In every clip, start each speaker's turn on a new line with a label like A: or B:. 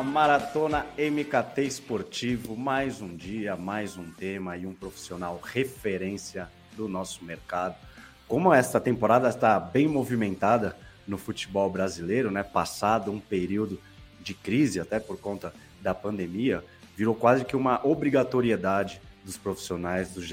A: a Maratona MKT Esportivo. Mais um dia, mais um tema e um profissional referência do nosso mercado. Como esta temporada está bem movimentada no futebol brasileiro, né? Passado um período de crise, até por conta da pandemia, virou quase que uma obrigatoriedade dos profissionais, dos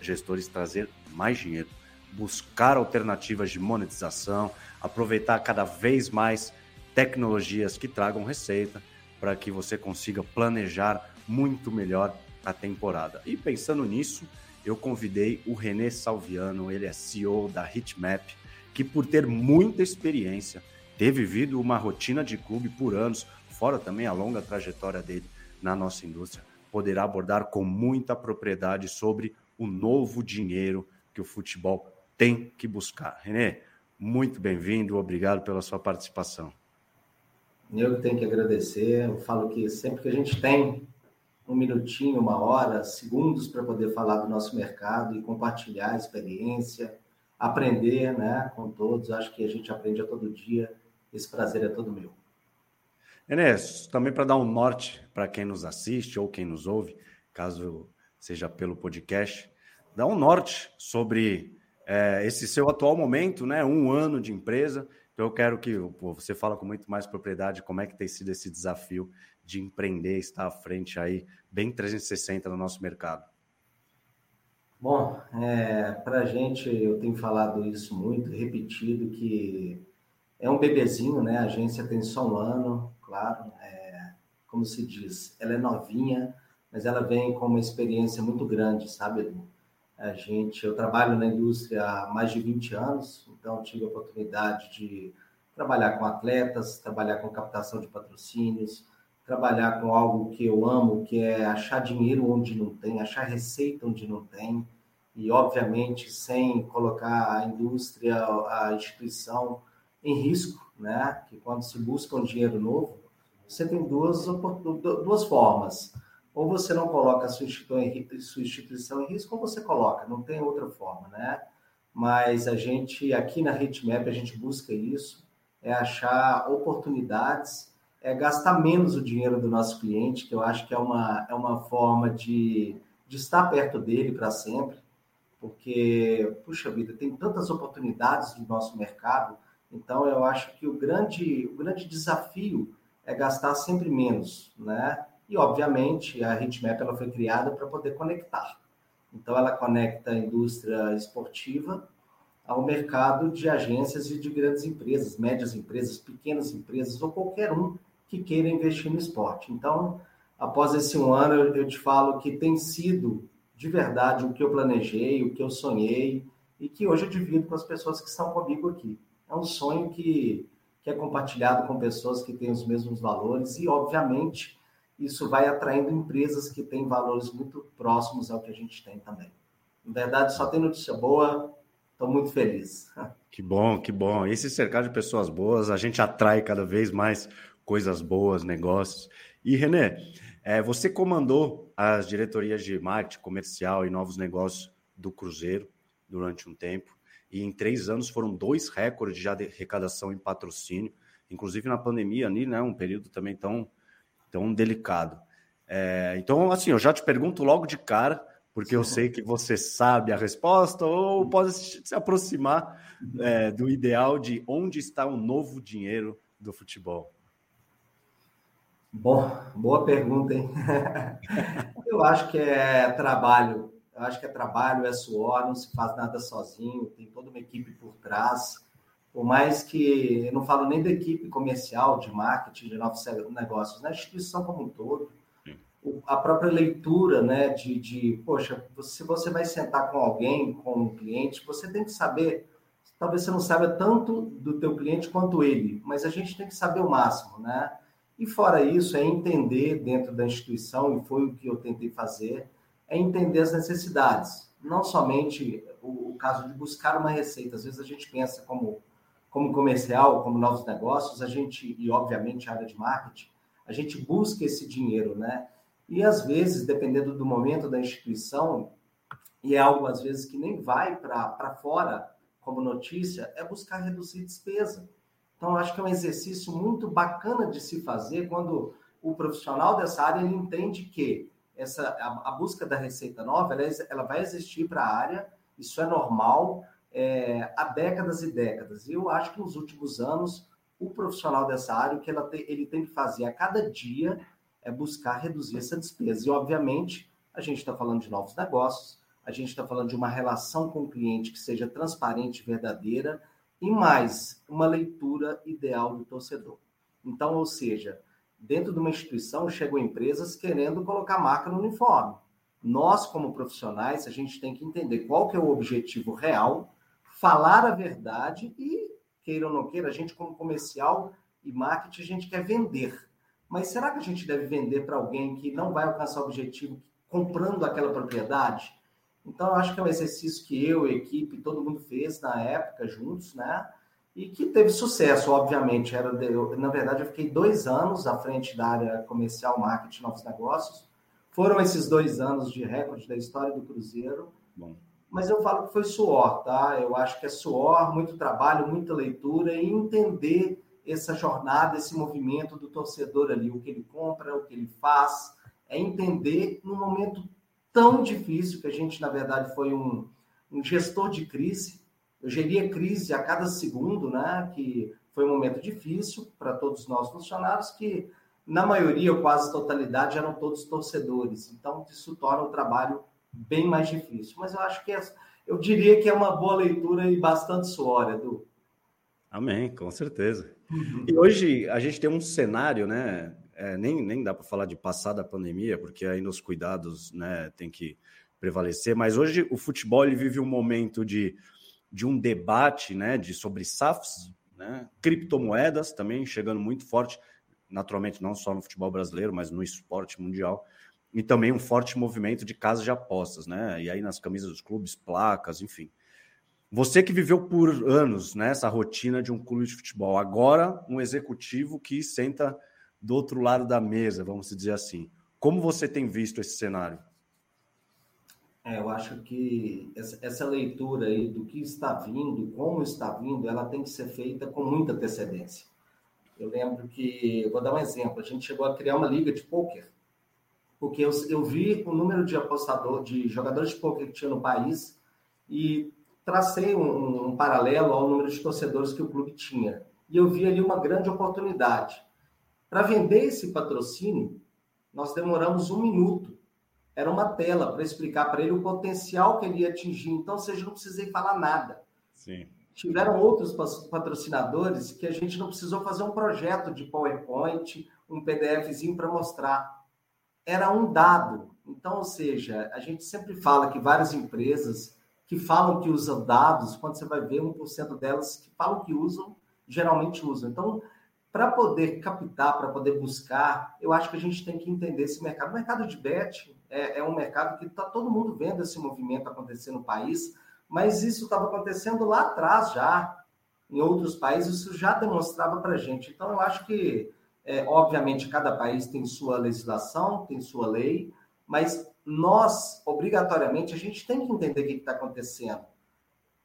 A: gestores trazer mais dinheiro, buscar alternativas de monetização, aproveitar cada vez mais tecnologias que tragam receita para que você consiga planejar muito melhor a temporada. E pensando nisso, eu convidei o René Salviano, ele é CEO da Hitmap, que por ter muita experiência, ter vivido uma rotina de clube por anos, fora também a longa trajetória dele na nossa indústria, poderá abordar com muita propriedade sobre o novo dinheiro que o futebol tem que buscar. René, muito bem-vindo, obrigado pela sua participação.
B: Eu que tenho que agradecer. Eu falo que sempre que a gente tem um minutinho, uma hora, segundos para poder falar do nosso mercado e compartilhar a experiência, aprender né, com todos, acho que a gente aprende a todo dia. Esse prazer é todo meu.
A: Enes, também para dar um norte para quem nos assiste ou quem nos ouve, caso seja pelo podcast, dá um norte sobre é, esse seu atual momento, né? Um ano de empresa, então eu quero que você fala com muito mais propriedade como é que tem sido esse desafio de empreender, estar à frente aí, bem 360 no nosso mercado.
B: Bom, é, para a gente, eu tenho falado isso muito, repetido, que é um bebezinho, né? A agência tem só um ano, claro, é, como se diz, ela é novinha, mas ela vem com uma experiência muito grande, sabe, Edu? A gente, eu trabalho na indústria há mais de 20 anos, então tive a oportunidade de trabalhar com atletas, trabalhar com captação de patrocínios, trabalhar com algo que eu amo, que é achar dinheiro onde não tem, achar receita onde não tem, e obviamente sem colocar a indústria, a instituição em risco, né? Que quando se busca um dinheiro novo, você tem duas, duas formas ou você não coloca a sua instituição, em risco, ou você coloca, não tem outra forma, né? Mas a gente, aqui na Hitmap, a gente busca isso, é achar oportunidades, é gastar menos o dinheiro do nosso cliente, que eu acho que é uma, é uma forma de, de estar perto dele para sempre, porque, puxa vida, tem tantas oportunidades no nosso mercado, então eu acho que o grande, o grande desafio é gastar sempre menos, né? E, obviamente, a Hitmap ela foi criada para poder conectar. Então, ela conecta a indústria esportiva ao mercado de agências e de grandes empresas, médias empresas, pequenas empresas ou qualquer um que queira investir no esporte. Então, após esse um ano, eu te falo que tem sido de verdade o que eu planejei, o que eu sonhei e que hoje eu divido com as pessoas que estão comigo aqui. É um sonho que, que é compartilhado com pessoas que têm os mesmos valores e, obviamente, isso vai atraindo empresas que têm valores muito próximos ao que a gente tem também. Na verdade, só tem notícia boa, estou muito feliz.
A: Que bom, que bom. Esse cercado de pessoas boas, a gente atrai cada vez mais coisas boas, negócios. E, René, é, você comandou as diretorias de marketing comercial e novos negócios do Cruzeiro durante um tempo. E em três anos foram dois recordes de arrecadação em patrocínio, inclusive na pandemia ali, né? Um período também tão tão delicado. É, então, assim, eu já te pergunto logo de cara, porque Sim. eu sei que você sabe a resposta, ou pode se aproximar é, do ideal de onde está o novo dinheiro do futebol.
B: Bom, boa pergunta, hein? eu acho que é trabalho. Eu acho que é trabalho, é suor, não se faz nada sozinho, tem toda uma equipe por trás por mais que eu não falo nem da equipe comercial, de marketing, de novos negócios, na né? instituição como um todo, a própria leitura, né, de, de, poxa, se você vai sentar com alguém, com um cliente, você tem que saber, talvez você não saiba tanto do teu cliente quanto ele, mas a gente tem que saber o máximo, né? E fora isso, é entender dentro da instituição, e foi o que eu tentei fazer, é entender as necessidades. Não somente o, o caso de buscar uma receita, às vezes a gente pensa como como comercial, como novos negócios, a gente, e obviamente a área de marketing, a gente busca esse dinheiro, né? E às vezes, dependendo do momento da instituição, e é algo às vezes que nem vai para fora como notícia, é buscar reduzir despesa. Então, acho que é um exercício muito bacana de se fazer quando o profissional dessa área ele entende que essa, a, a busca da receita nova ela, ela vai existir para a área, isso é normal é, há décadas e décadas. E eu acho que nos últimos anos, o profissional dessa área, o que ele tem que fazer a cada dia é buscar reduzir essa despesa. E, obviamente, a gente está falando de novos negócios, a gente está falando de uma relação com o cliente que seja transparente, verdadeira, e mais, uma leitura ideal do torcedor. Então, ou seja, dentro de uma instituição chegam empresas querendo colocar marca no uniforme. Nós, como profissionais, a gente tem que entender qual que é o objetivo real, falar a verdade e, queira ou não queira, a gente como comercial e marketing, a gente quer vender. Mas será que a gente deve vender para alguém que não vai alcançar o objetivo comprando aquela propriedade? Então, eu acho que é um exercício que eu, a equipe, todo mundo fez na época juntos, né? E que teve sucesso, obviamente. Era eu, na verdade, eu fiquei dois anos à frente da área comercial, marketing, novos negócios. Foram esses dois anos de recorde da história do Cruzeiro. Bom. Mas eu falo que foi suor, tá? Eu acho que é suor, muito trabalho, muita leitura e entender essa jornada, esse movimento do torcedor ali, o que ele compra, o que ele faz, é entender num momento tão difícil que a gente, na verdade, foi um, um gestor de crise. Eu geria crise a cada segundo, né? Que foi um momento difícil para todos nós funcionários, que na maioria, ou quase totalidade, eram todos torcedores. Então, isso torna o trabalho bem mais difícil. Mas eu acho que é, eu diria que é uma boa leitura e bastante suor, Edu.
A: Amém, com certeza. Uhum. E hoje a gente tem um cenário, né? É, nem, nem dá para falar de passar da pandemia, porque ainda os cuidados né, tem que prevalecer, mas hoje o futebol ele vive um momento de, de um debate né, de, sobre SAFs, né, criptomoedas também chegando muito forte, naturalmente não só no futebol brasileiro, mas no esporte mundial, e também um forte movimento de casas de apostas, né? E aí nas camisas dos clubes, placas, enfim. Você que viveu por anos nessa né, rotina de um clube de futebol, agora um executivo que senta do outro lado da mesa, vamos dizer assim. Como você tem visto esse cenário?
B: É, eu acho que essa, essa, leitura aí do que está vindo, como está vindo, ela tem que ser feita com muita antecedência. Eu lembro que, vou dar um exemplo, a gente chegou a criar uma liga de pôquer, porque eu, eu vi o número de apostador, de jogadores de pôquer que tinha no país e tracei um, um, paralelo ao número de torcedores que o clube tinha. E eu vi ali uma grande oportunidade. Para vender esse patrocínio, nós demoramos um minuto. Era uma tela para explicar para ele o potencial que ele ia atingir. Então, seja, não precisei falar nada. Sim. Tiveram outros patrocinadores que a gente não precisou fazer um projeto de PowerPoint, um PDFzinho para mostrar. Era um dado. Então, ou seja, a gente sempre fala que várias empresas que falam que usam dados, quando você vai ver 1% delas que falam que usam, geralmente usam. Então, para poder captar, para poder buscar, eu acho que a gente tem que entender esse mercado. O mercado de bet é, é um mercado que está todo mundo vendo esse movimento acontecer no país, mas isso estava acontecendo lá atrás já. Em outros países, isso já demonstrava para a gente. Então, eu acho que, é, obviamente, cada país tem sua legislação, tem sua lei, mas nós, obrigatoriamente, a gente tem que entender o que está acontecendo.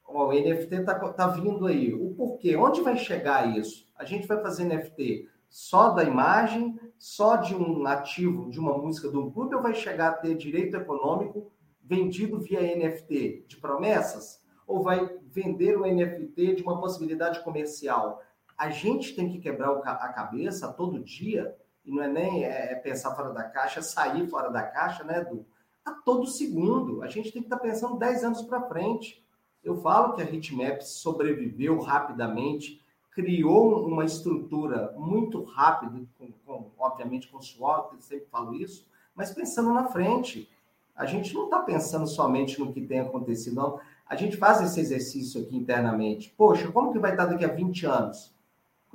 B: o NFT está tá vindo aí. O porquê? Onde vai chegar isso? A gente vai fazer NFT só da imagem, só de um ativo, de uma música de um clube, ou vai chegar a ter direito econômico vendido via NFT de promessas? Ou vai vender o NFT de uma possibilidade comercial? A gente tem que quebrar a cabeça todo dia e não é nem é, é, pensar fora da caixa, sair fora da caixa, né, Edu? A todo segundo. A gente tem que estar tá pensando 10 anos para frente. Eu falo que a Hitmap sobreviveu rapidamente, criou uma estrutura muito rápida, com, com, obviamente com suor, eu sempre falo isso, mas pensando na frente. A gente não está pensando somente no que tem acontecido, não. A gente faz esse exercício aqui internamente. Poxa, como que vai estar daqui a 20 anos?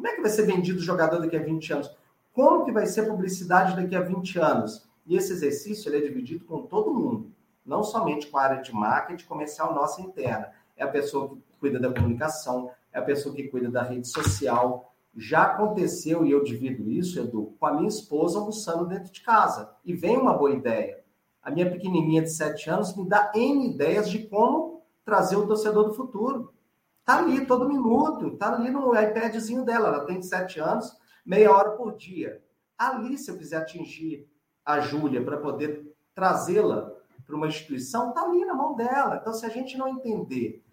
B: Como é que vai ser vendido o jogador daqui a 20 anos? Como que vai ser publicidade daqui a 20 anos? E esse exercício ele é dividido com todo mundo, não somente com a área de marketing comercial nossa interna. É a pessoa que cuida da comunicação, é a pessoa que cuida da rede social. Já aconteceu, e eu divido isso, Edu, com a minha esposa almoçando dentro de casa. E vem uma boa ideia. A minha pequenininha de 7 anos me dá N ideias de como trazer o torcedor do futuro. Tá ali todo minuto, tá ali no iPadzinho dela. Ela tem 7 anos, meia hora por dia. Ali, se eu quiser atingir a Júlia para poder trazê-la para uma instituição, está ali na mão dela. Então, se a gente não entender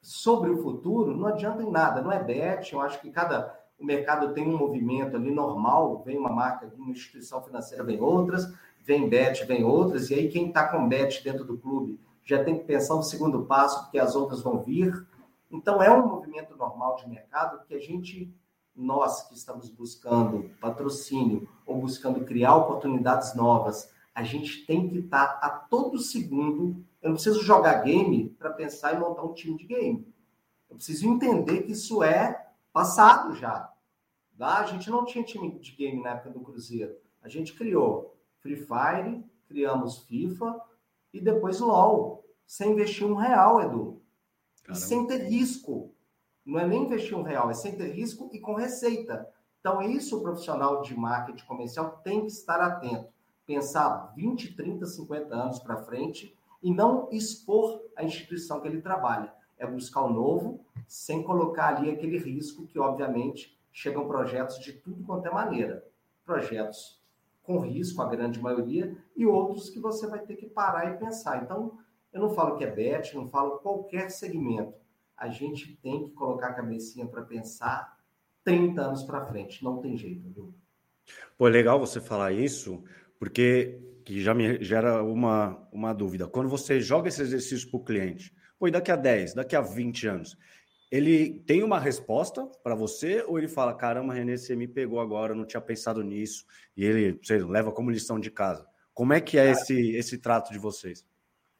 B: sobre o futuro, não adianta em nada. Não é bet, eu acho que cada o mercado tem um movimento ali normal, vem uma marca, uma instituição financeira, vem outras, vem bet, vem outras, e aí quem está com bet dentro do clube já tem que pensar um segundo passo, porque as outras vão vir. Então, é um movimento normal de mercado que a gente, nós que estamos buscando patrocínio ou buscando criar oportunidades novas, a gente tem que estar a todo segundo. Eu não preciso jogar game para pensar em montar um time de game. Eu preciso entender que isso é passado já. Tá? A gente não tinha time de game na época do Cruzeiro. A gente criou Free Fire, criamos FIFA, e depois LOL, sem investir um real, Edu. E sem ter risco. Não é nem investir um real, é sem ter risco e com receita. Então, isso o profissional de marketing comercial tem que estar atento. Pensar 20, 30, 50 anos para frente e não expor a instituição que ele trabalha. É buscar o novo, sem colocar ali aquele risco que, obviamente, chegam projetos de tudo quanto é maneira. Projetos com risco, a grande maioria, e outros que você vai ter que parar e pensar. Então, eu não falo que é bet, não falo qualquer segmento. A gente tem que colocar a cabecinha para pensar 30 anos para frente. Não tem jeito, viu?
A: Pô, é legal você falar isso, porque que já me gera uma, uma dúvida. Quando você joga esse exercício para o cliente, pô, e daqui a 10, daqui a 20 anos, ele tem uma resposta para você ou ele fala: caramba, Renê, você me pegou agora, não tinha pensado nisso, e ele sei, leva como lição de casa? Como é que é esse, esse trato de vocês?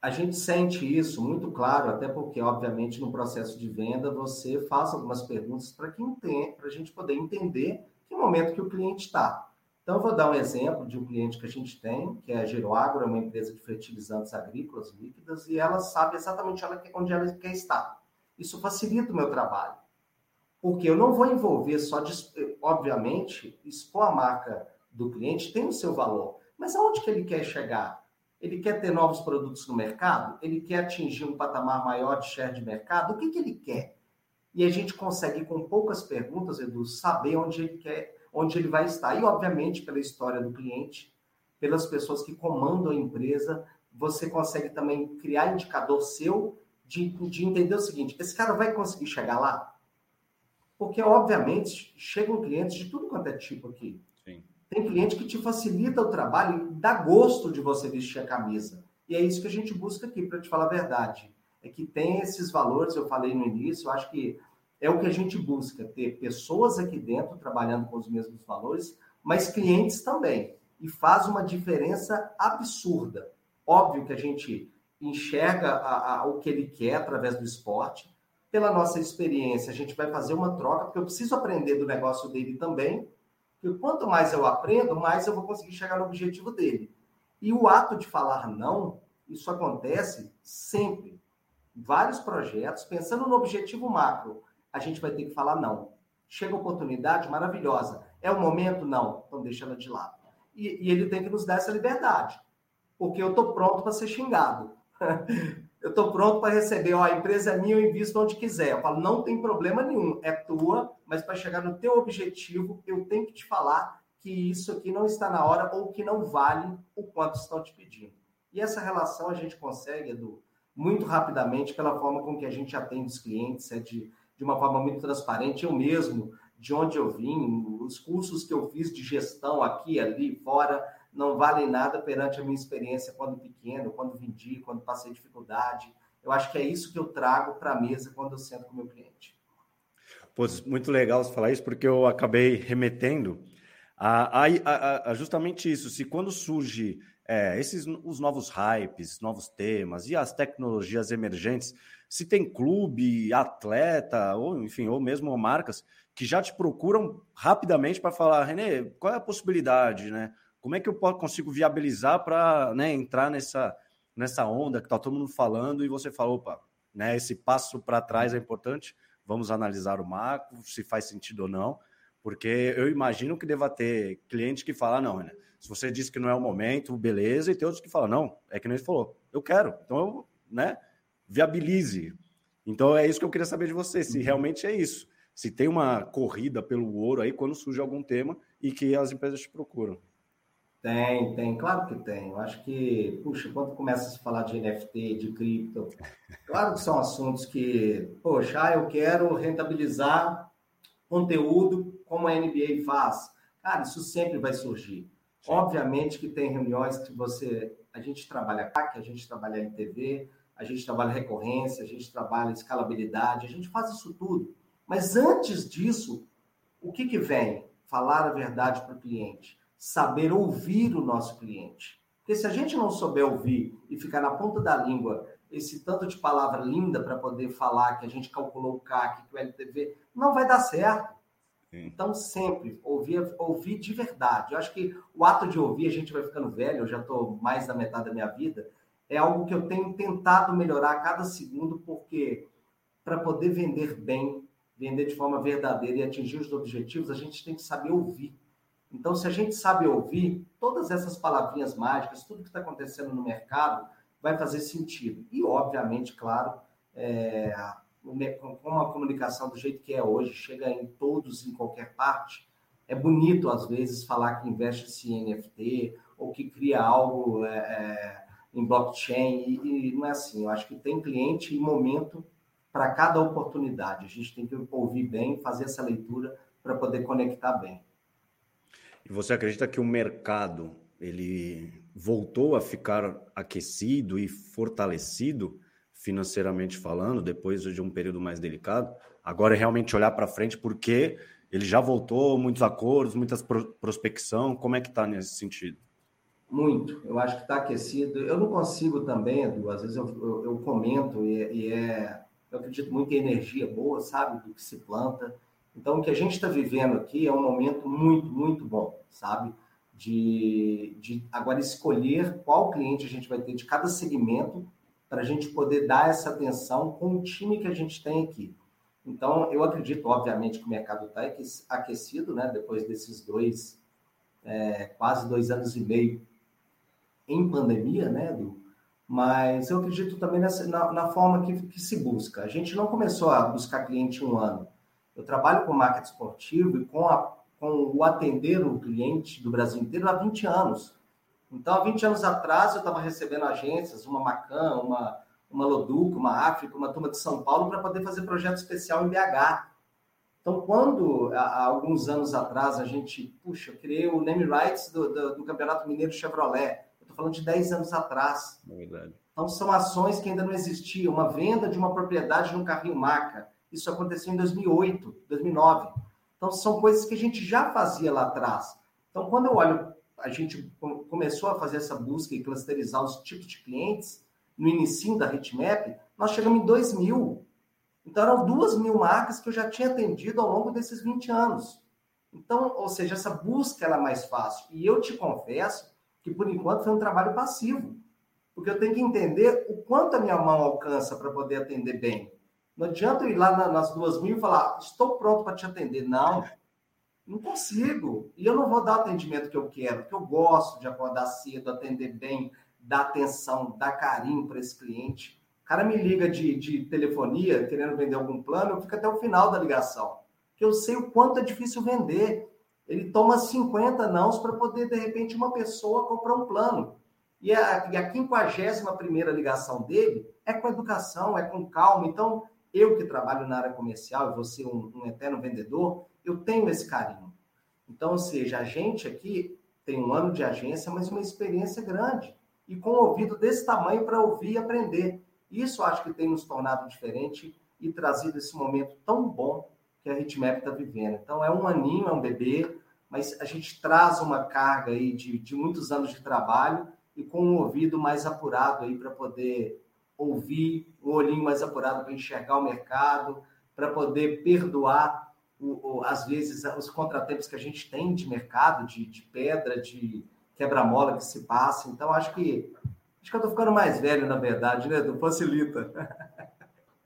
B: A gente sente isso muito claro, até porque, obviamente, no processo de venda, você faz algumas perguntas para a gente poder entender que momento que o cliente está. Então, eu vou dar um exemplo de um cliente que a gente tem, que é a Giroagro, é uma empresa de fertilizantes agrícolas líquidas, e ela sabe exatamente onde ela quer estar. Isso facilita o meu trabalho. Porque eu não vou envolver só, de, obviamente, expor a marca do cliente tem o seu valor. Mas aonde que ele quer chegar? Ele quer ter novos produtos no mercado? Ele quer atingir um patamar maior de share de mercado? O que, que ele quer? E a gente consegue, com poucas perguntas, Edu, saber onde ele quer, onde ele vai estar. E, obviamente, pela história do cliente, pelas pessoas que comandam a empresa, você consegue também criar indicador seu de, de entender o seguinte: esse cara vai conseguir chegar lá? Porque, obviamente, chegam clientes de tudo quanto é tipo aqui. Tem cliente que te facilita o trabalho e dá gosto de você vestir a camisa. E é isso que a gente busca aqui, para te falar a verdade. É que tem esses valores, eu falei no início, eu acho que é o que a gente busca, ter pessoas aqui dentro trabalhando com os mesmos valores, mas clientes também. E faz uma diferença absurda. Óbvio que a gente enxerga a, a, o que ele quer através do esporte. Pela nossa experiência, a gente vai fazer uma troca, porque eu preciso aprender do negócio dele também. Porque quanto mais eu aprendo, mais eu vou conseguir chegar no objetivo dele. E o ato de falar não, isso acontece sempre. Vários projetos, pensando no objetivo macro, a gente vai ter que falar não. Chega oportunidade maravilhosa. É o momento? Não. Então deixa ela de lado. E, e ele tem que nos dar essa liberdade. Porque eu estou pronto para ser xingado. eu estou pronto para receber, ó, a empresa é minha, eu invisto onde quiser. Eu falo, não tem problema nenhum, é tua, mas para chegar no teu objetivo, eu tenho que te falar que isso aqui não está na hora ou que não vale o quanto estão te pedindo. E essa relação a gente consegue, Edu, muito rapidamente pela forma com que a gente atende os clientes, é de, de uma forma muito transparente. Eu mesmo, de onde eu vim, os cursos que eu fiz de gestão aqui, ali, fora, não valem nada perante a minha experiência quando pequeno, quando vendi, quando passei dificuldade. Eu acho que é isso que eu trago para a mesa quando eu sento com o meu cliente.
A: Pô, muito legal você falar isso, porque eu acabei remetendo a, a, a, a justamente isso. Se quando surge é, esses os novos hypes, novos temas e as tecnologias emergentes, se tem clube, atleta, ou enfim, ou mesmo marcas que já te procuram rapidamente para falar, Renê, qual é a possibilidade, né? Como é que eu consigo viabilizar para né, entrar nessa, nessa onda que está todo mundo falando e você fala, opa, né, esse passo para trás é importante, vamos analisar o macro, se faz sentido ou não, porque eu imagino que deva ter cliente que fala, não, né, se você disse que não é o momento, beleza, e tem outros que falam, não, é que nem ele falou, eu quero, então eu, né, viabilize. Então é isso que eu queria saber de você, se uhum. realmente é isso. se tem uma corrida pelo ouro aí quando surge algum tema e que as empresas te procuram.
B: Tem, tem, claro que tem. Eu acho que, puxa, quando começa a se falar de NFT, de cripto, claro que são assuntos que, poxa, ah, eu quero rentabilizar conteúdo como a NBA faz. Cara, isso sempre vai surgir. Sim. Obviamente que tem reuniões que você, a gente trabalha CAC, a gente trabalha em TV, a gente trabalha recorrência, a gente trabalha escalabilidade, a gente faz isso tudo. Mas antes disso, o que, que vem? Falar a verdade para o cliente, saber ouvir o nosso cliente. Porque se a gente não souber ouvir e ficar na ponta da língua esse tanto de palavra linda para poder falar que a gente calculou o CAC, que o LTV, não vai dar certo. Então, sempre ouvir, ouvir de verdade. Eu acho que o ato de ouvir, a gente vai ficando velho, eu já estou mais da metade da minha vida, é algo que eu tenho tentado melhorar a cada segundo, porque para poder vender bem, vender de forma verdadeira e atingir os objetivos, a gente tem que saber ouvir. Então, se a gente sabe ouvir, todas essas palavrinhas mágicas, tudo que está acontecendo no mercado, vai fazer sentido. E, obviamente, claro, é, com a comunicação do jeito que é hoje, chega em todos, em qualquer parte, é bonito, às vezes, falar que investe em NFT ou que cria algo é, é, em blockchain, e, e não é assim. Eu acho que tem cliente e momento para cada oportunidade. A gente tem que ouvir bem, fazer essa leitura para poder conectar bem.
A: E você acredita que o mercado ele voltou a ficar aquecido e fortalecido financeiramente falando, depois de um período mais delicado? Agora é realmente olhar para frente, porque ele já voltou, muitos acordos, muitas pro prospecção. Como é que está nesse sentido?
B: Muito. Eu acho que está aquecido. Eu não consigo também, Edu, às vezes eu, eu, eu comento e, e é eu acredito muito em energia boa, sabe, do que se planta. Então, o que a gente está vivendo aqui é um momento muito, muito bom, sabe? De, de agora escolher qual cliente a gente vai ter de cada segmento para a gente poder dar essa atenção com o time que a gente tem aqui. Então, eu acredito, obviamente, que o mercado está aquecido, né? Depois desses dois, é, quase dois anos e meio em pandemia, né? Do, mas eu acredito também nessa, na, na forma que, que, se busca. A gente não começou a buscar cliente um ano. Eu trabalho com marketing esportivo e com, a, com o atender o cliente do Brasil inteiro há 20 anos. Então, há 20 anos atrás, eu estava recebendo agências, uma Macan, uma, uma Loduca, uma África, uma turma de São Paulo, para poder fazer projeto especial em BH. Então, quando, há alguns anos atrás, a gente, puxa, eu criei o name rights do, do, do Campeonato Mineiro Chevrolet. Estou falando de 10 anos atrás. É verdade. Então, são ações que ainda não existiam. Uma venda de uma propriedade num carrinho marca. Isso aconteceu em 2008, 2009. Então, são coisas que a gente já fazia lá atrás. Então, quando eu olho, a gente começou a fazer essa busca e clusterizar os tipos de clientes, no início da Hitmap, nós chegamos em 2 mil. Então, eram duas mil marcas que eu já tinha atendido ao longo desses 20 anos. Então, ou seja, essa busca era mais fácil. E eu te confesso que por enquanto foi um trabalho passivo. Porque eu tenho que entender o quanto a minha mão alcança para poder atender bem. Não adianta eu ir lá nas duas mil e falar, estou pronto para te atender. Não, não consigo. E eu não vou dar o atendimento que eu quero, porque eu gosto de acordar cedo, atender bem, dar atenção, dar carinho para esse cliente. O cara me liga de, de telefonia, querendo vender algum plano, eu fico até o final da ligação. Porque eu sei o quanto é difícil vender ele toma 50 nãos para poder, de repente, uma pessoa comprar um plano. E a, e a 51 ligação dele é com educação, é com calma. Então, eu que trabalho na área comercial e você um, um eterno vendedor, eu tenho esse carinho. Então, ou seja, a gente aqui tem um ano de agência, mas uma experiência grande. E com um ouvido desse tamanho para ouvir e aprender. Isso acho que tem nos tornado diferente e trazido esse momento tão bom que a Hitmap está vivendo. Então, é um aninho, é um bebê, mas a gente traz uma carga aí de, de muitos anos de trabalho e com um ouvido mais apurado aí para poder ouvir, um olhinho mais apurado para enxergar o mercado, para poder perdoar, o, o, às vezes, os contratempos que a gente tem de mercado, de, de pedra, de quebra-mola que se passa. Então, acho que acho que eu estou ficando mais velho, na verdade, né? Do facilita.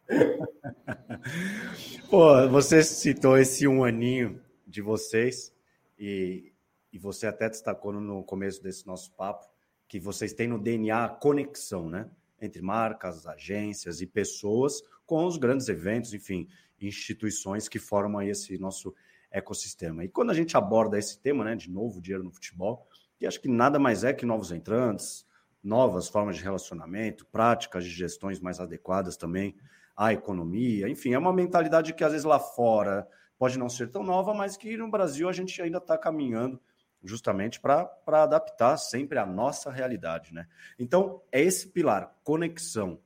A: Pô, você citou esse um aninho de vocês e, e você até destacou no começo desse nosso papo que vocês têm no DNA a conexão, né? Entre marcas, agências e pessoas com os grandes eventos, enfim. instituições que formam esse nosso ecossistema. E quando a gente aborda esse tema, né, de novo dinheiro no futebol, que acho que nada mais é que novos entrantes, novas formas de relacionamento, práticas de gestões mais adequadas também à economia, enfim, é uma mentalidade que às vezes lá fora pode não ser tão nova, mas que no Brasil a gente ainda está caminhando justamente para adaptar sempre a nossa realidade, né? Então, é esse pilar, conexão,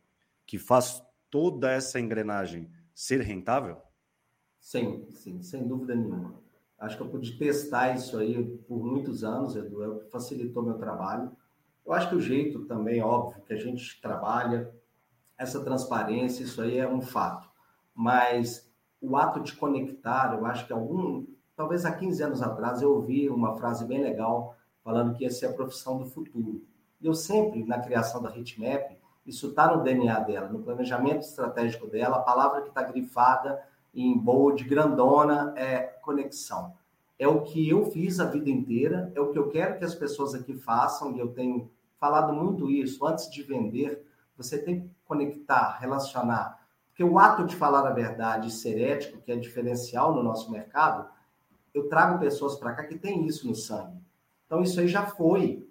A: que faz toda essa engrenagem ser rentável?
B: Sim, sim, sem dúvida nenhuma. Acho que eu pude testar isso aí por muitos anos, Edu, é o facilitou meu trabalho. Eu acho que o jeito também, óbvio, que a gente trabalha, essa transparência, isso aí é um fato. Mas o ato de conectar, eu acho que algum, talvez há 15 anos atrás, eu ouvi uma frase bem legal falando que ia ser a profissão do futuro. E eu sempre, na criação da Hitmap, isso está no DNA dela, no planejamento estratégico dela, a palavra que está grifada em bold, grandona, é conexão. É o que eu fiz a vida inteira, é o que eu quero que as pessoas aqui façam, e eu tenho falado muito isso. Antes de vender, você tem que conectar, relacionar. Porque o ato de falar a verdade e ser ético, que é diferencial no nosso mercado, eu trago pessoas para cá que tem isso no sangue. Então, isso aí já foi.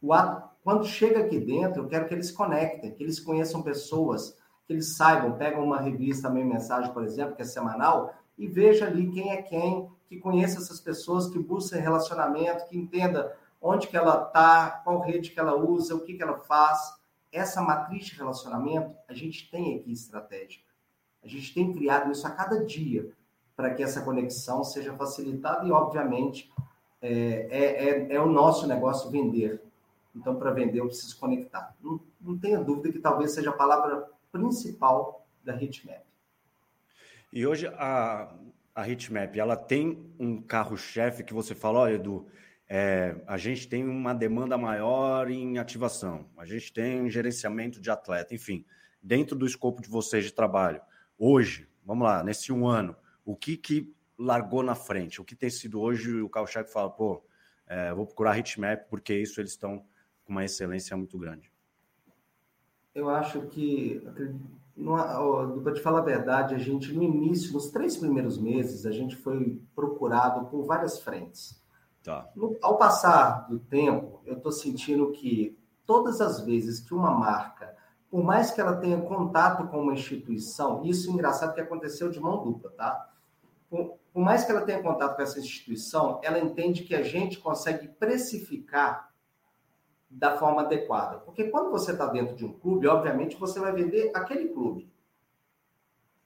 B: O ato, quando chega aqui dentro, eu quero que eles conectem, que eles conheçam pessoas, que eles saibam, pegam uma revista, Meia Mensagem, por exemplo, que é semanal, e veja ali quem é quem, que conheça essas pessoas, que busca relacionamento, que entenda onde que ela está, qual rede que ela usa, o que, que ela faz. Essa matriz de relacionamento, a gente tem aqui estratégica. A gente tem criado isso a cada dia para que essa conexão seja facilitada e, obviamente, é, é, é, é o nosso negócio vender. Então, para vender, eu preciso conectar. Não, não tenha dúvida que talvez seja a palavra principal da Hitmap.
A: E hoje a, a Hitmap, ela tem um carro-chefe que você fala, olha, Edu, é, a gente tem uma demanda maior em ativação, a gente tem gerenciamento de atleta, enfim, dentro do escopo de vocês de trabalho. Hoje, vamos lá, nesse um ano, o que que largou na frente? O que tem sido hoje o carro-chefe fala, pô, é, vou procurar a Hitmap porque isso eles estão com uma excelência muito grande.
B: Eu acho que para te falar a verdade, a gente no início, nos três primeiros meses, a gente foi procurado por várias frentes. Tá. No, ao passar do tempo, eu estou sentindo que todas as vezes que uma marca, por mais que ela tenha contato com uma instituição, isso é engraçado que aconteceu de mão dupla, tá? Por, mais que ela tenha contato com essa instituição, ela entende que a gente consegue precificar da forma adequada. Porque quando você está dentro de um clube, obviamente você vai vender aquele clube.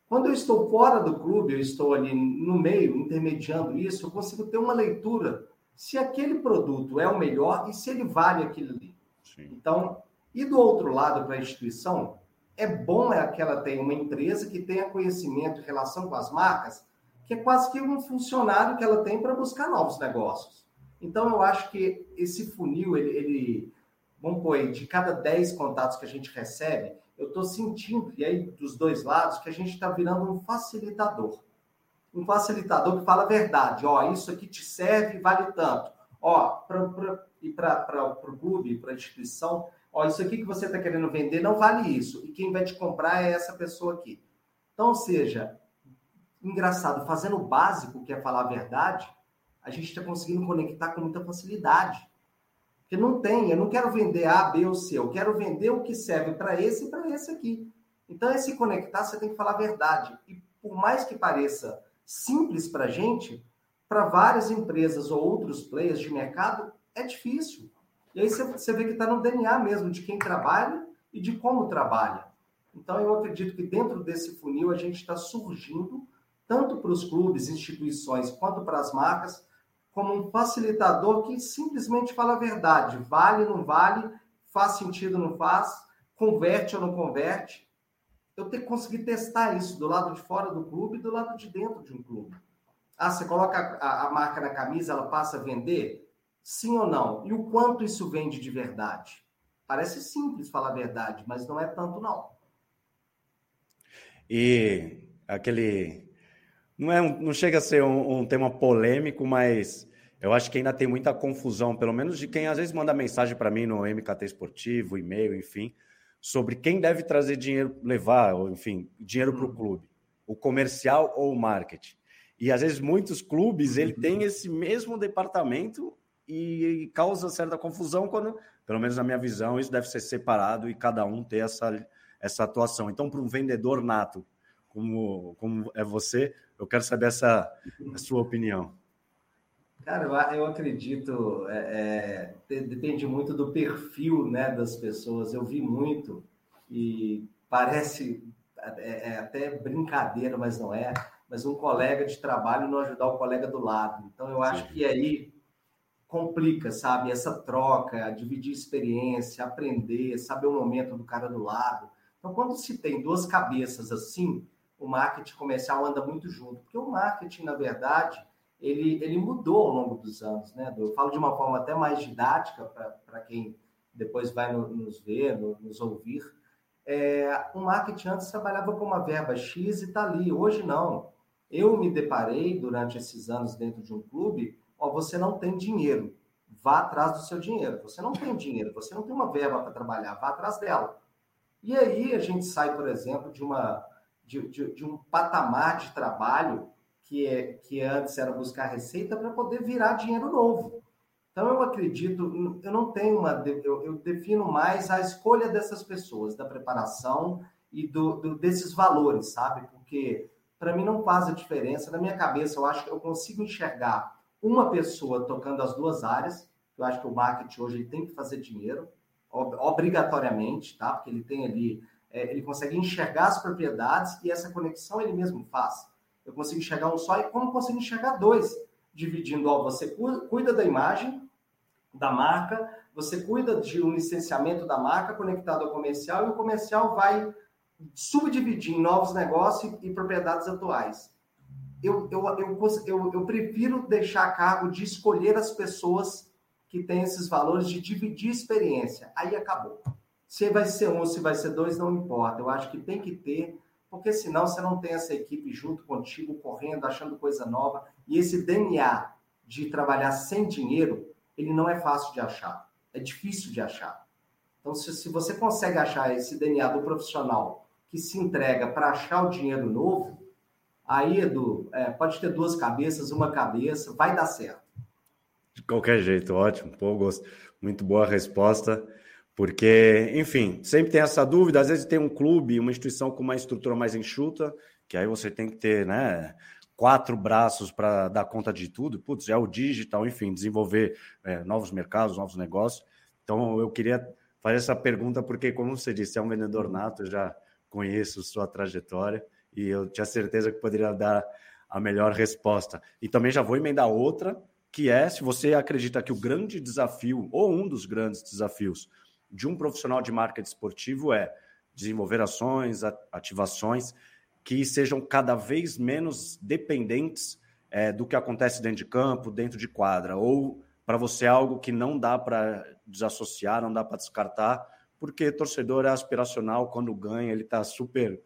B: Quando eu estou fora do clube, eu estou ali no meio, intermediando isso, eu consigo ter uma leitura se aquele produto é o melhor e se ele vale aquilo ali. Sim. Então, e do outro lado, para a instituição, é bom é que ela tenha uma empresa que tenha conhecimento em relação com as marcas, que é quase que um funcionário que ela tem para buscar novos negócios. Então, eu acho que esse funil, ele, ele vamos pôr aí, de cada 10 contatos que a gente recebe, eu estou sentindo, e aí dos dois lados, que a gente está virando um facilitador. Um facilitador que fala a verdade. Ó, isso aqui te serve, vale tanto. Ó, pra, pra, e para o clube, para a instituição, ó, isso aqui que você está querendo vender não vale isso. E quem vai te comprar é essa pessoa aqui. Então, ou seja, engraçado, fazendo o básico, que é falar a verdade, a gente está conseguindo conectar com muita facilidade. Porque não tem, eu não quero vender A, B ou C, eu quero vender o que serve para esse e para esse aqui. Então, esse conectar, você tem que falar a verdade. E por mais que pareça simples para a gente, para várias empresas ou outros players de mercado, é difícil. E aí você vê que está no DNA mesmo de quem trabalha e de como trabalha. Então, eu acredito que dentro desse funil a gente está surgindo, tanto para os clubes, instituições, quanto para as marcas, como um facilitador que simplesmente fala a verdade. Vale, não vale, faz sentido, não faz, converte ou não converte. Eu tenho que conseguir testar isso do lado de fora do clube e do lado de dentro de um clube. Ah, você coloca a, a marca na camisa, ela passa a vender? Sim ou não? E o quanto isso vende de verdade? Parece simples falar a verdade, mas não é tanto, não.
A: E aquele não, é um, não chega a ser um, um, tema polêmico, mas eu acho que ainda tem muita confusão, pelo menos de quem às vezes manda mensagem para mim no MKT Esportivo, e-mail, enfim, sobre quem deve trazer dinheiro, levar, ou enfim, dinheiro para o uhum. clube. o comercial ou o marketing. E às vezes muitos clubes ele tem esse mesmo departamento e causa certa confusão quando, pelo menos na minha visão, isso deve ser separado e cada um ter essa, essa atuação. Então, para um vendedor nato como, como é você, eu quero saber essa a sua opinião.
B: Cara, eu acredito, é, é, depende muito do perfil né, das pessoas. Eu vi muito e parece é, é, até brincadeira, mas não é. Mas um colega de trabalho não ajudar o colega do lado. Então, eu acho Sim. que aí complica, sabe? Essa troca, dividir experiência, aprender, saber o momento do cara do lado. Então, quando se tem duas cabeças assim, o marketing comercial anda muito junto. Porque o marketing, na verdade ele, ele mudou ao longo dos anos, né? Eu falo de uma forma até mais didática para quem depois vai no, nos ver, no, nos ouvir. É, o marketing antes trabalhava com uma verba X e está ali. Hoje não. Eu me deparei durante esses anos dentro de um clube, ó, você não tem dinheiro, vá atrás do seu dinheiro. Você não tem dinheiro, você não tem uma verba para trabalhar, vá atrás dela. E aí a gente sai, por exemplo, de uma de, de, de um patamar de trabalho que, é, que antes era buscar receita para poder virar dinheiro novo. Então, eu acredito, eu não tenho uma. Eu, eu defino mais a escolha dessas pessoas, da preparação e do, do desses valores, sabe? Porque para mim não faz a diferença. Na minha cabeça, eu acho que eu consigo enxergar uma pessoa tocando as duas áreas. Eu acho que o marketing hoje ele tem que fazer dinheiro, obrigatoriamente, tá? Porque ele tem ali, é, ele consegue enxergar as propriedades e essa conexão ele mesmo faz. Eu consigo enxergar um só e como consigo enxergar dois, dividindo, ó, você cuida da imagem da marca, você cuida de um licenciamento da marca conectado ao comercial e o comercial vai subdividir em novos negócios e propriedades atuais. Eu, eu, eu, eu, eu prefiro deixar a cargo de escolher as pessoas que têm esses valores de dividir experiência. Aí acabou. Se vai ser um, se vai ser dois, não importa. Eu acho que tem que ter porque senão você não tem essa equipe junto contigo, correndo, achando coisa nova. E esse DNA de trabalhar sem dinheiro, ele não é fácil de achar. É difícil de achar. Então, se, se você consegue achar esse DNA do profissional que se entrega para achar o dinheiro novo, aí, Edu, é, pode ter duas cabeças, uma cabeça, vai dar certo.
A: De qualquer jeito, ótimo. Pô, gosto. Muito boa resposta. Porque, enfim, sempre tem essa dúvida. Às vezes tem um clube, uma instituição com uma estrutura mais enxuta, que aí você tem que ter, né? Quatro braços para dar conta de tudo. Putz, é o digital, enfim, desenvolver é, novos mercados, novos negócios. Então, eu queria fazer essa pergunta, porque, como você disse, é um vendedor nato, eu já conheço sua trajetória e eu tinha certeza que poderia dar a melhor resposta. E também já vou emendar outra, que é se você acredita que o grande desafio, ou um dos grandes desafios, de um profissional de marketing esportivo é desenvolver ações, ativações que sejam cada vez menos dependentes é, do que acontece dentro de campo, dentro de quadra, ou para você é algo que não dá para desassociar, não dá para descartar, porque torcedor é aspiracional, quando ganha, ele está super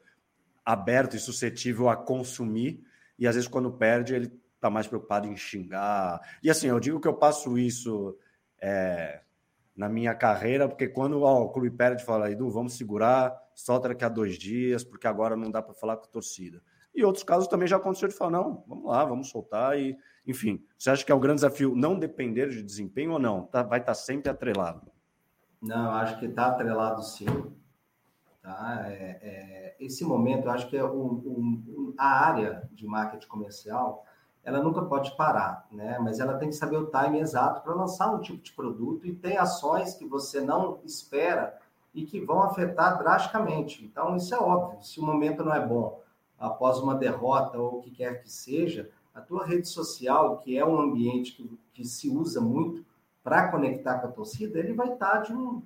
A: aberto e suscetível a consumir, e às vezes quando perde, ele está mais preocupado em xingar. E assim, eu digo que eu passo isso. É, na minha carreira, porque quando ó, o clube perde, fala, Edu, vamos segurar, solta daqui a dois dias, porque agora não dá para falar com a torcida. E outros casos também já aconteceu de falar, não, vamos lá, vamos soltar e, enfim. Você acha que é o grande desafio não depender de desempenho ou não? Tá, vai estar tá sempre atrelado?
B: Não, acho que está atrelado sim. Tá? É, é, esse momento, acho que é o, o, a área de marketing comercial ela nunca pode parar, né? Mas ela tem que saber o time exato para lançar um tipo de produto e tem ações que você não espera e que vão afetar drasticamente. Então, isso é óbvio. Se o momento não é bom, após uma derrota ou o que quer que seja, a tua rede social, que é um ambiente que, que se usa muito para conectar com a torcida, ele vai estar tá de um,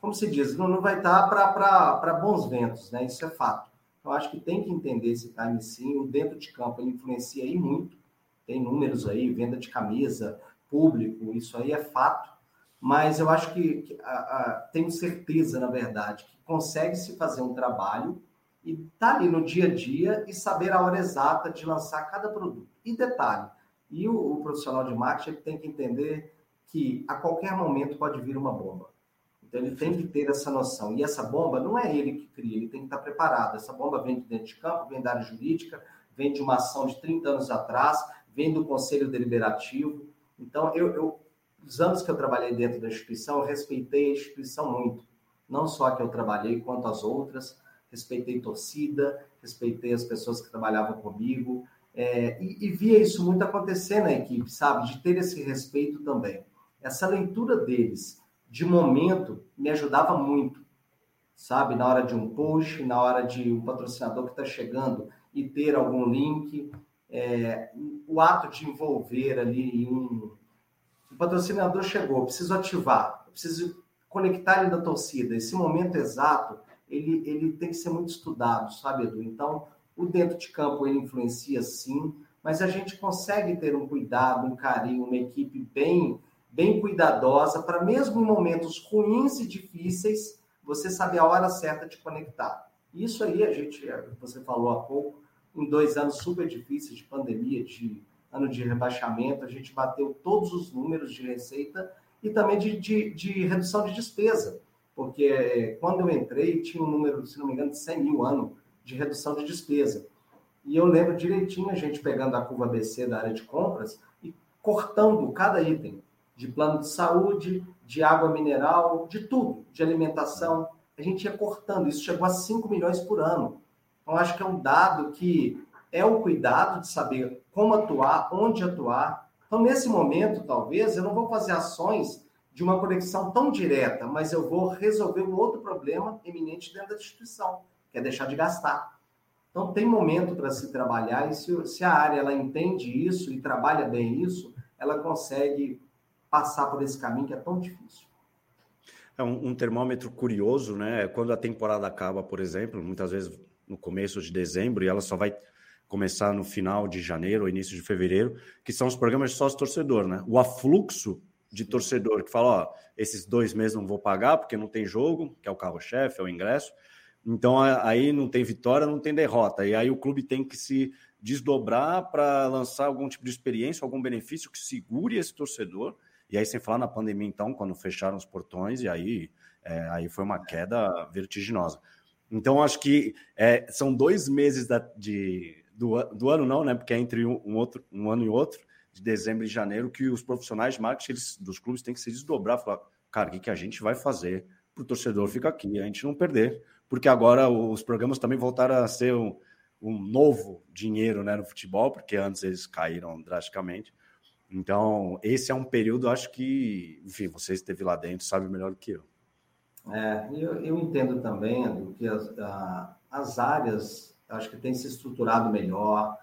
B: como se diz, não, não vai estar tá para bons ventos, né? Isso é fato. Eu acho que tem que entender esse time sim. O dentro de campo ele influencia aí muito tem números aí, venda de camisa, público, isso aí é fato. Mas eu acho que, que a, a, tenho certeza, na verdade, que consegue se fazer um trabalho e estar tá ali no dia a dia e saber a hora exata de lançar cada produto. E detalhe, e o, o profissional de marketing tem que entender que a qualquer momento pode vir uma bomba. Então ele tem que ter essa noção. E essa bomba não é ele que cria, ele tem que estar preparado. Essa bomba vem de dentro de campo, vem da área jurídica, vem de uma ação de 30 anos atrás, vem do Conselho Deliberativo. Então, eu, eu os anos que eu trabalhei dentro da instituição, eu respeitei a instituição muito. Não só a que eu trabalhei, quanto as outras. Respeitei torcida, respeitei as pessoas que trabalhavam comigo. É, e, e via isso muito acontecer na equipe, sabe? De ter esse respeito também. Essa leitura deles de momento me ajudava muito, sabe? Na hora de um push, na hora de um patrocinador que está chegando e ter algum link, é, o ato de envolver ali um. O patrocinador chegou, preciso ativar, preciso conectar ele da torcida. Esse momento exato, ele, ele tem que ser muito estudado, sabe, Edu? Então, o dentro de campo ele influencia sim, mas a gente consegue ter um cuidado, um carinho, uma equipe bem, bem cuidadosa para mesmo em momentos ruins e difíceis, você saber a hora certa de conectar. Isso aí a gente, você falou há pouco, em dois anos super difíceis de pandemia, de ano de rebaixamento, a gente bateu todos os números de receita e também de, de, de redução de despesa, porque eh, quando eu entrei tinha um número, se não me engano, de 100 mil ano de redução de despesa. E eu lembro direitinho a gente pegando a curva BC da área de compras e cortando cada item de plano de saúde, de água mineral, de tudo, de alimentação. A gente ia cortando, isso chegou a 5 milhões por ano. Então, acho que é um dado que é o cuidado de saber como atuar, onde atuar. Então, nesse momento, talvez, eu não vou fazer ações de uma conexão tão direta, mas eu vou resolver um outro problema eminente dentro da instituição, que é deixar de gastar. Então, tem momento para se trabalhar, e se, se, a área ela entende isso e trabalha bem isso, ela consegue passar por esse caminho que é tão difícil.
A: É um, um termômetro curioso, né? Quando a temporada acaba, por exemplo, muitas vezes no começo de dezembro e ela só vai começar no final de janeiro ou início de fevereiro, que são os programas de sócio-torcedor, né? O afluxo de torcedor que fala, ó, esses dois meses não vou pagar porque não tem jogo, que é o carro-chefe, é o ingresso. Então aí não tem vitória, não tem derrota. E aí o clube tem que se desdobrar para lançar algum tipo de experiência, algum benefício que segure esse torcedor. E aí, sem falar na pandemia, então, quando fecharam os portões, e aí, é, aí foi uma queda vertiginosa. Então, acho que é, são dois meses da, de, do, do, ano, não, né? Porque é entre um, um, outro, um ano e outro, de dezembro e janeiro, que os profissionais de marketing eles, dos clubes têm que se desdobrar, falar, cara, o que, que a gente vai fazer para o torcedor ficar aqui, a gente não perder, porque agora os programas também voltaram a ser um, um novo dinheiro né, no futebol, porque antes eles caíram drasticamente. Então, esse é um período, acho que, enfim, você esteve lá dentro, sabe melhor do que eu.
B: É, eu, eu entendo também Edu, que as, a, as áreas acho que têm se estruturado melhor,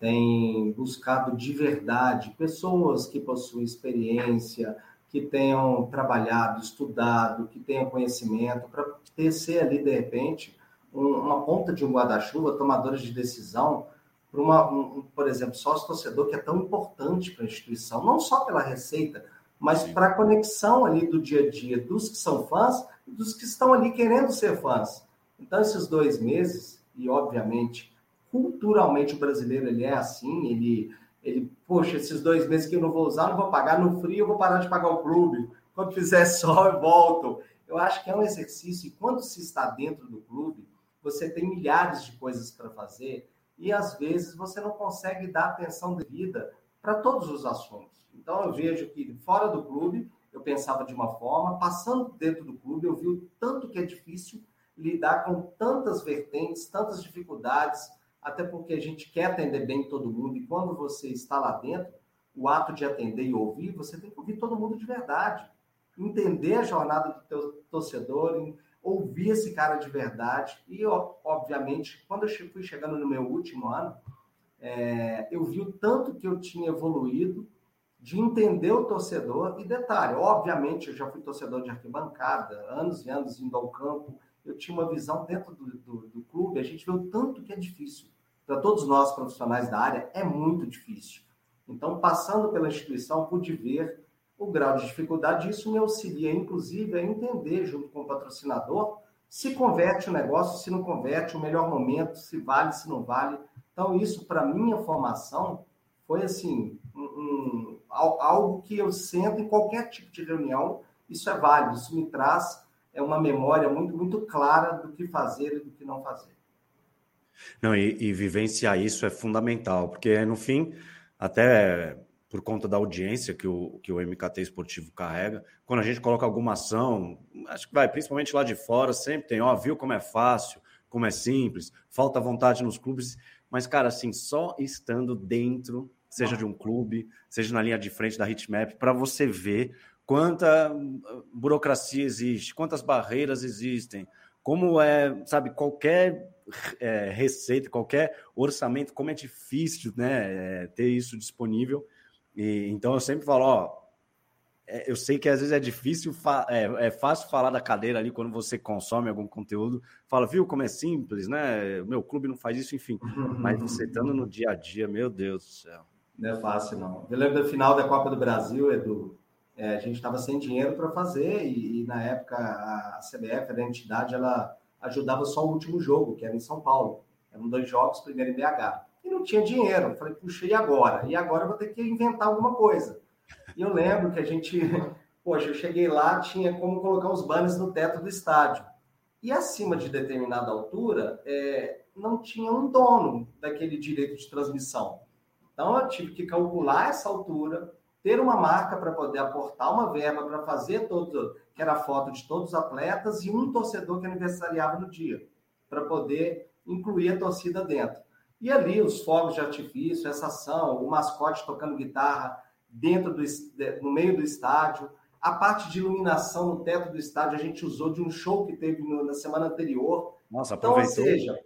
B: têm buscado de verdade pessoas que possuem experiência, que tenham trabalhado, estudado, que tenham conhecimento, para tecer ali, de repente, um, uma ponta de um guarda-chuva, tomadores de decisão, para uma, um, por exemplo, sócio-torcedor, que é tão importante para a instituição, não só pela receita, mas para a conexão ali do dia a dia dos que são fãs dos que estão ali querendo ser fãs. Então, esses dois meses, e obviamente, culturalmente o brasileiro ele é assim, ele, ele, poxa, esses dois meses que eu não vou usar, não vou pagar no frio, eu vou parar de pagar o clube. Quando fizer sol, eu volto. Eu acho que é um exercício, e quando se está dentro do clube, você tem milhares de coisas para fazer, e às vezes você não consegue dar atenção devida para todos os assuntos. Então eu vejo que fora do clube eu pensava de uma forma, passando dentro do clube eu vi o tanto que é difícil lidar com tantas vertentes, tantas dificuldades, até porque a gente quer atender bem todo mundo e quando você está lá dentro, o ato de atender e ouvir, você tem que ouvir todo mundo de verdade, entender a jornada do teu torcedor, ouvir esse cara de verdade. E, obviamente, quando eu fui chegando no meu último ano, é, eu vi o tanto que eu tinha evoluído de entender o torcedor. E detalhe, obviamente, eu já fui torcedor de arquibancada, anos e anos indo ao campo. Eu tinha uma visão dentro do, do, do clube, a gente vê o tanto que é difícil. Para todos nós profissionais da área, é muito difícil. Então, passando pela instituição, pude ver o grau de dificuldade. Isso me auxilia, inclusive, a entender, junto com o patrocinador, se converte o negócio, se não converte, o melhor momento, se vale, se não vale. Então, isso, para minha formação, foi assim, um, um, algo que eu sento em qualquer tipo de reunião. Isso é válido, isso me traz é uma memória muito, muito clara do que fazer e do que não fazer.
A: Não, e, e vivenciar isso é fundamental, porque no fim, até por conta da audiência que o, que o MKT esportivo carrega, quando a gente coloca alguma ação, acho que vai, principalmente lá de fora, sempre tem, ó, viu como é fácil, como é simples, falta vontade nos clubes, mas, cara, assim, só estando dentro, seja de um clube, seja na linha de frente da Hitmap, para você ver quanta burocracia existe, quantas barreiras existem, como é, sabe, qualquer é, receita, qualquer orçamento, como é difícil, né, é, ter isso disponível. E, então eu sempre falo, ó, é, eu sei que às vezes é difícil, é, é, fácil falar da cadeira ali quando você consome algum conteúdo. Fala, viu como é simples, né? Meu clube não faz isso, enfim. Mas você estando no dia a dia, meu Deus do céu.
B: Não é fácil, não. Eu lembro do final da Copa do Brasil, Edu. É, a gente estava sem dinheiro para fazer e, e, na época a CBF, a entidade, ela ajudava só o último jogo, que era em São Paulo. Eram dois jogos, primeiro em BH. E não tinha dinheiro. Eu falei, puxa, e agora? E agora eu vou ter que inventar alguma coisa. E eu lembro que a gente, poxa, eu cheguei lá, tinha como colocar os banners no teto do estádio. E acima de determinada altura, é, não tinha um dono daquele direito de transmissão. Então eu tive que calcular essa altura, ter uma marca para poder aportar uma verba para fazer todo, que era a foto de todos os atletas e um torcedor que aniversariava no dia, para poder incluir a torcida dentro. E ali os fogos de artifício, essa ação, o mascote tocando guitarra dentro do no meio do estádio, a parte de iluminação no teto do estádio a gente usou de um show que teve na semana anterior.
A: Nossa, aproveitou. Então, ou seja,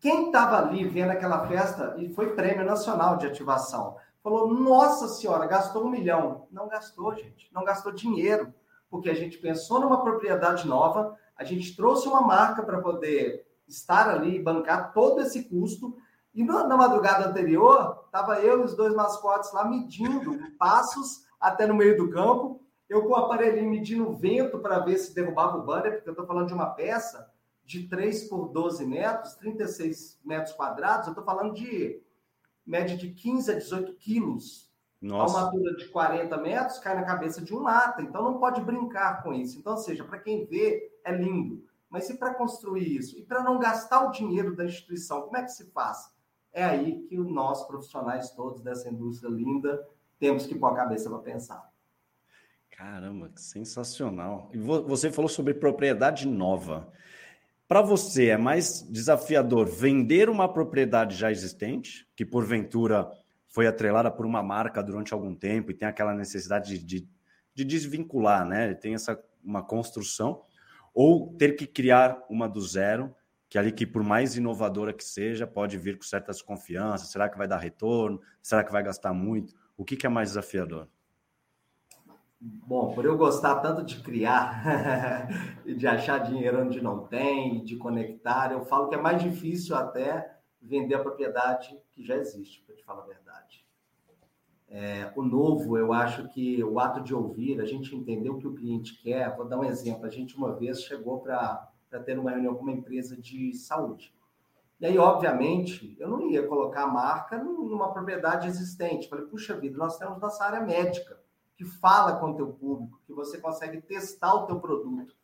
B: quem estava ali vendo aquela festa, e foi prêmio nacional de ativação, falou: Nossa Senhora, gastou um milhão. Não gastou, gente. Não gastou dinheiro, porque a gente pensou numa propriedade nova, a gente trouxe uma marca para poder estar ali e bancar todo esse custo. E na madrugada anterior, estava eu e os dois mascotes lá medindo passos até no meio do campo. Eu com o aparelhinho medindo o vento para ver se derrubava o banner, porque eu estou falando de uma peça de 3 por 12 metros, 36 metros quadrados, eu estou falando de média de 15 a 18 quilos. Nossa. A uma altura de 40 metros cai na cabeça de um lata, então não pode brincar com isso. Então, ou seja, para quem vê, é lindo. Mas e para construir isso? E para não gastar o dinheiro da instituição, como é que se faz? É aí que nós, profissionais todos dessa indústria linda, temos que pôr a cabeça para pensar.
A: Caramba, que sensacional. E você falou sobre propriedade nova. Para você, é mais desafiador vender uma propriedade já existente, que porventura foi atrelada por uma marca durante algum tempo e tem aquela necessidade de, de desvincular, né? Tem essa uma construção, ou ter que criar uma do zero, que ali que por mais inovadora que seja, pode vir com certa desconfiança. Será que vai dar retorno? Será que vai gastar muito? O que, que é mais desafiador?
B: Bom, por eu gostar tanto de criar e de achar dinheiro onde não tem, de conectar, eu falo que é mais difícil até vender a propriedade que já existe, para te falar a verdade. É, o novo, eu acho que o ato de ouvir, a gente entender o que o cliente quer. Vou dar um exemplo. A gente uma vez chegou para ter uma reunião com uma empresa de saúde. E aí, obviamente, eu não ia colocar a marca numa propriedade existente. Falei, puxa vida, nós temos nossa área médica que fala com o teu público, que você consegue testar o teu produto.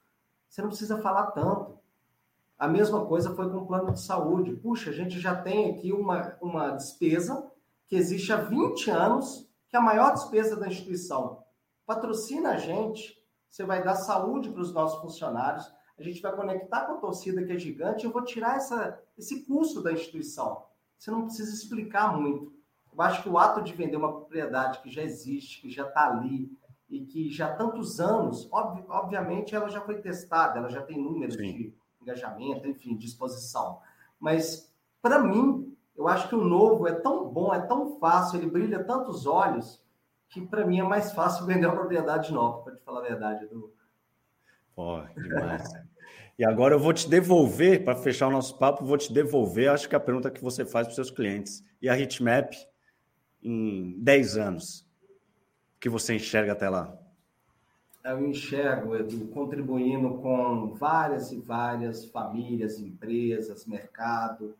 B: Você não precisa falar tanto. A mesma coisa foi com o plano de saúde. Puxa, a gente já tem aqui uma, uma despesa que existe há 20 anos, que é a maior despesa da instituição. Patrocina a gente, você vai dar saúde para os nossos funcionários, a gente vai conectar com a torcida que é gigante, eu vou tirar essa, esse custo da instituição. Você não precisa explicar muito. Eu acho que o ato de vender uma propriedade que já existe, que já está ali e que já há tantos anos, ob, obviamente ela já foi testada, ela já tem números Sim. de engajamento, enfim, de exposição. Mas, para mim, eu acho que o novo é tão bom, é tão fácil, ele brilha tantos olhos, que para mim é mais fácil vender uma propriedade nova, para te falar a verdade. Do...
A: Pô, demais. e agora eu vou te devolver, para fechar o nosso papo, vou te devolver, acho que a pergunta que você faz para os seus clientes. E a Hitmap em 10 anos? O que você enxerga até lá?
B: Eu enxergo, Edu, contribuindo com várias e várias famílias, empresas, mercado.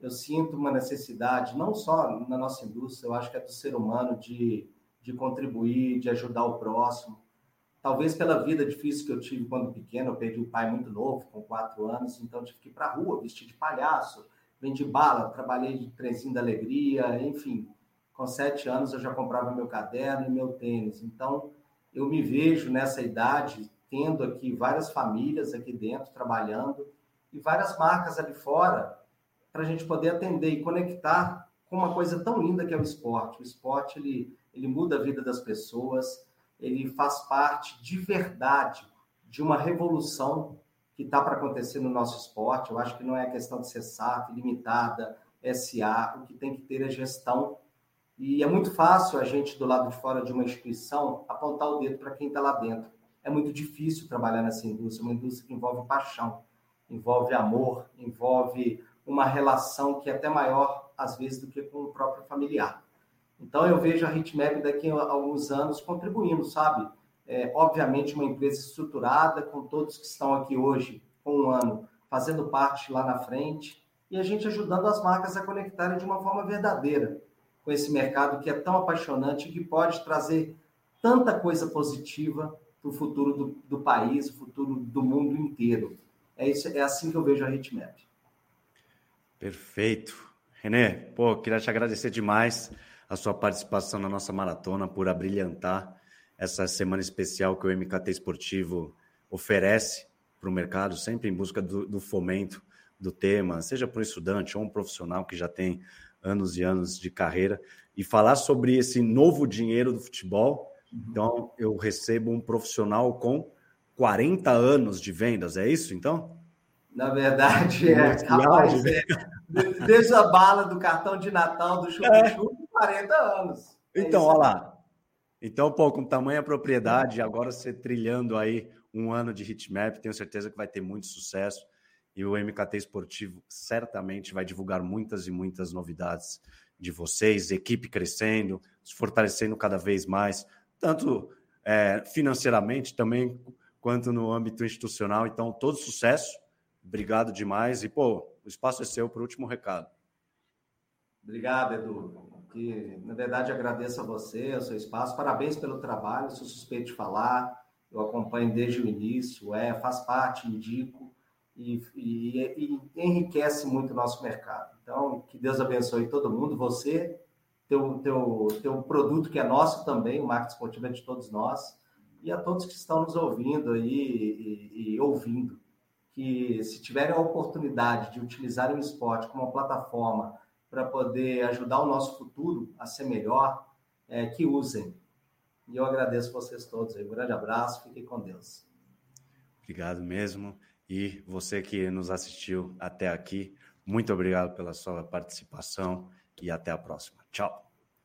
B: Eu sinto uma necessidade, não só na nossa indústria, eu acho que é do ser humano de, de contribuir, de ajudar o próximo. talvez pela vida difícil que eu tive quando pequeno, eu perdi o pai muito novo, com quatro anos, então tive que ir para a rua, vestir de palhaço, vendi bala, trabalhei de trenzinho da alegria, enfim. Com sete anos eu já comprava meu caderno e meu tênis. Então, eu me vejo nessa idade tendo aqui várias famílias aqui dentro trabalhando e várias marcas ali fora para a gente poder atender e conectar com uma coisa tão linda que é o esporte. O esporte ele, ele muda a vida das pessoas, ele faz parte de verdade de uma revolução que está para acontecer no nosso esporte. Eu acho que não é questão de ser SAF, limitada, SA, o que tem que ter é gestão. E é muito fácil a gente, do lado de fora de uma instituição, apontar o dedo para quem está lá dentro. É muito difícil trabalhar nessa indústria, uma indústria que envolve paixão, envolve amor, envolve uma relação que é até maior, às vezes, do que com o próprio familiar. Então, eu vejo a Hitmap daqui a alguns anos contribuindo, sabe? É, obviamente, uma empresa estruturada, com todos que estão aqui hoje, com um ano, fazendo parte lá na frente, e a gente ajudando as marcas a conectarem de uma forma verdadeira com esse mercado que é tão apaixonante e que pode trazer tanta coisa positiva para o futuro do, do, país, o futuro do mundo inteiro. É, isso, é assim que eu vejo a Hitmap.
A: Perfeito. Renê, pô, queria te agradecer demais a sua participação na nossa maratona, por abrilhantar essa semana especial que o MKT Esportivo oferece para o mercado, sempre em busca do, do fomento do tema, seja para um estudante ou um profissional que já tem anos e anos de carreira, e falar sobre esse novo dinheiro do futebol. Uhum. Então, eu recebo um profissional com 40 anos de vendas, é isso então?
B: Na verdade, é. Rapaz, é, desde a bala do cartão de Natal do chup-chup, 40 anos.
A: É então, olha lá. Então, pô, com tamanha propriedade, agora você trilhando aí um ano de hitmap, tenho certeza que vai ter muito sucesso. E o MKT Esportivo certamente vai divulgar muitas e muitas novidades de vocês, equipe crescendo, se fortalecendo cada vez mais, tanto é, financeiramente também, quanto no âmbito institucional. Então, todo sucesso. Obrigado demais. E, pô, o espaço é seu para o último recado.
B: Obrigado, Edu. Que, na verdade, agradeço a você, ao seu espaço. Parabéns pelo trabalho. Sou suspeito de falar. Eu acompanho desde o início. É, faz parte, indico. E, e, e enriquece muito o nosso mercado. Então, que Deus abençoe todo mundo. Você, teu, teu, teu produto que é nosso também, o marketing esportivo é de todos nós. E a todos que estão nos ouvindo aí e, e ouvindo que se tiverem a oportunidade de utilizar o esporte como uma plataforma para poder ajudar o nosso futuro a ser melhor, é, que usem. E eu agradeço vocês todos. Um grande abraço, fiquem com Deus.
A: Obrigado mesmo. E você que nos assistiu até aqui, muito obrigado pela sua participação e até a próxima. Tchau.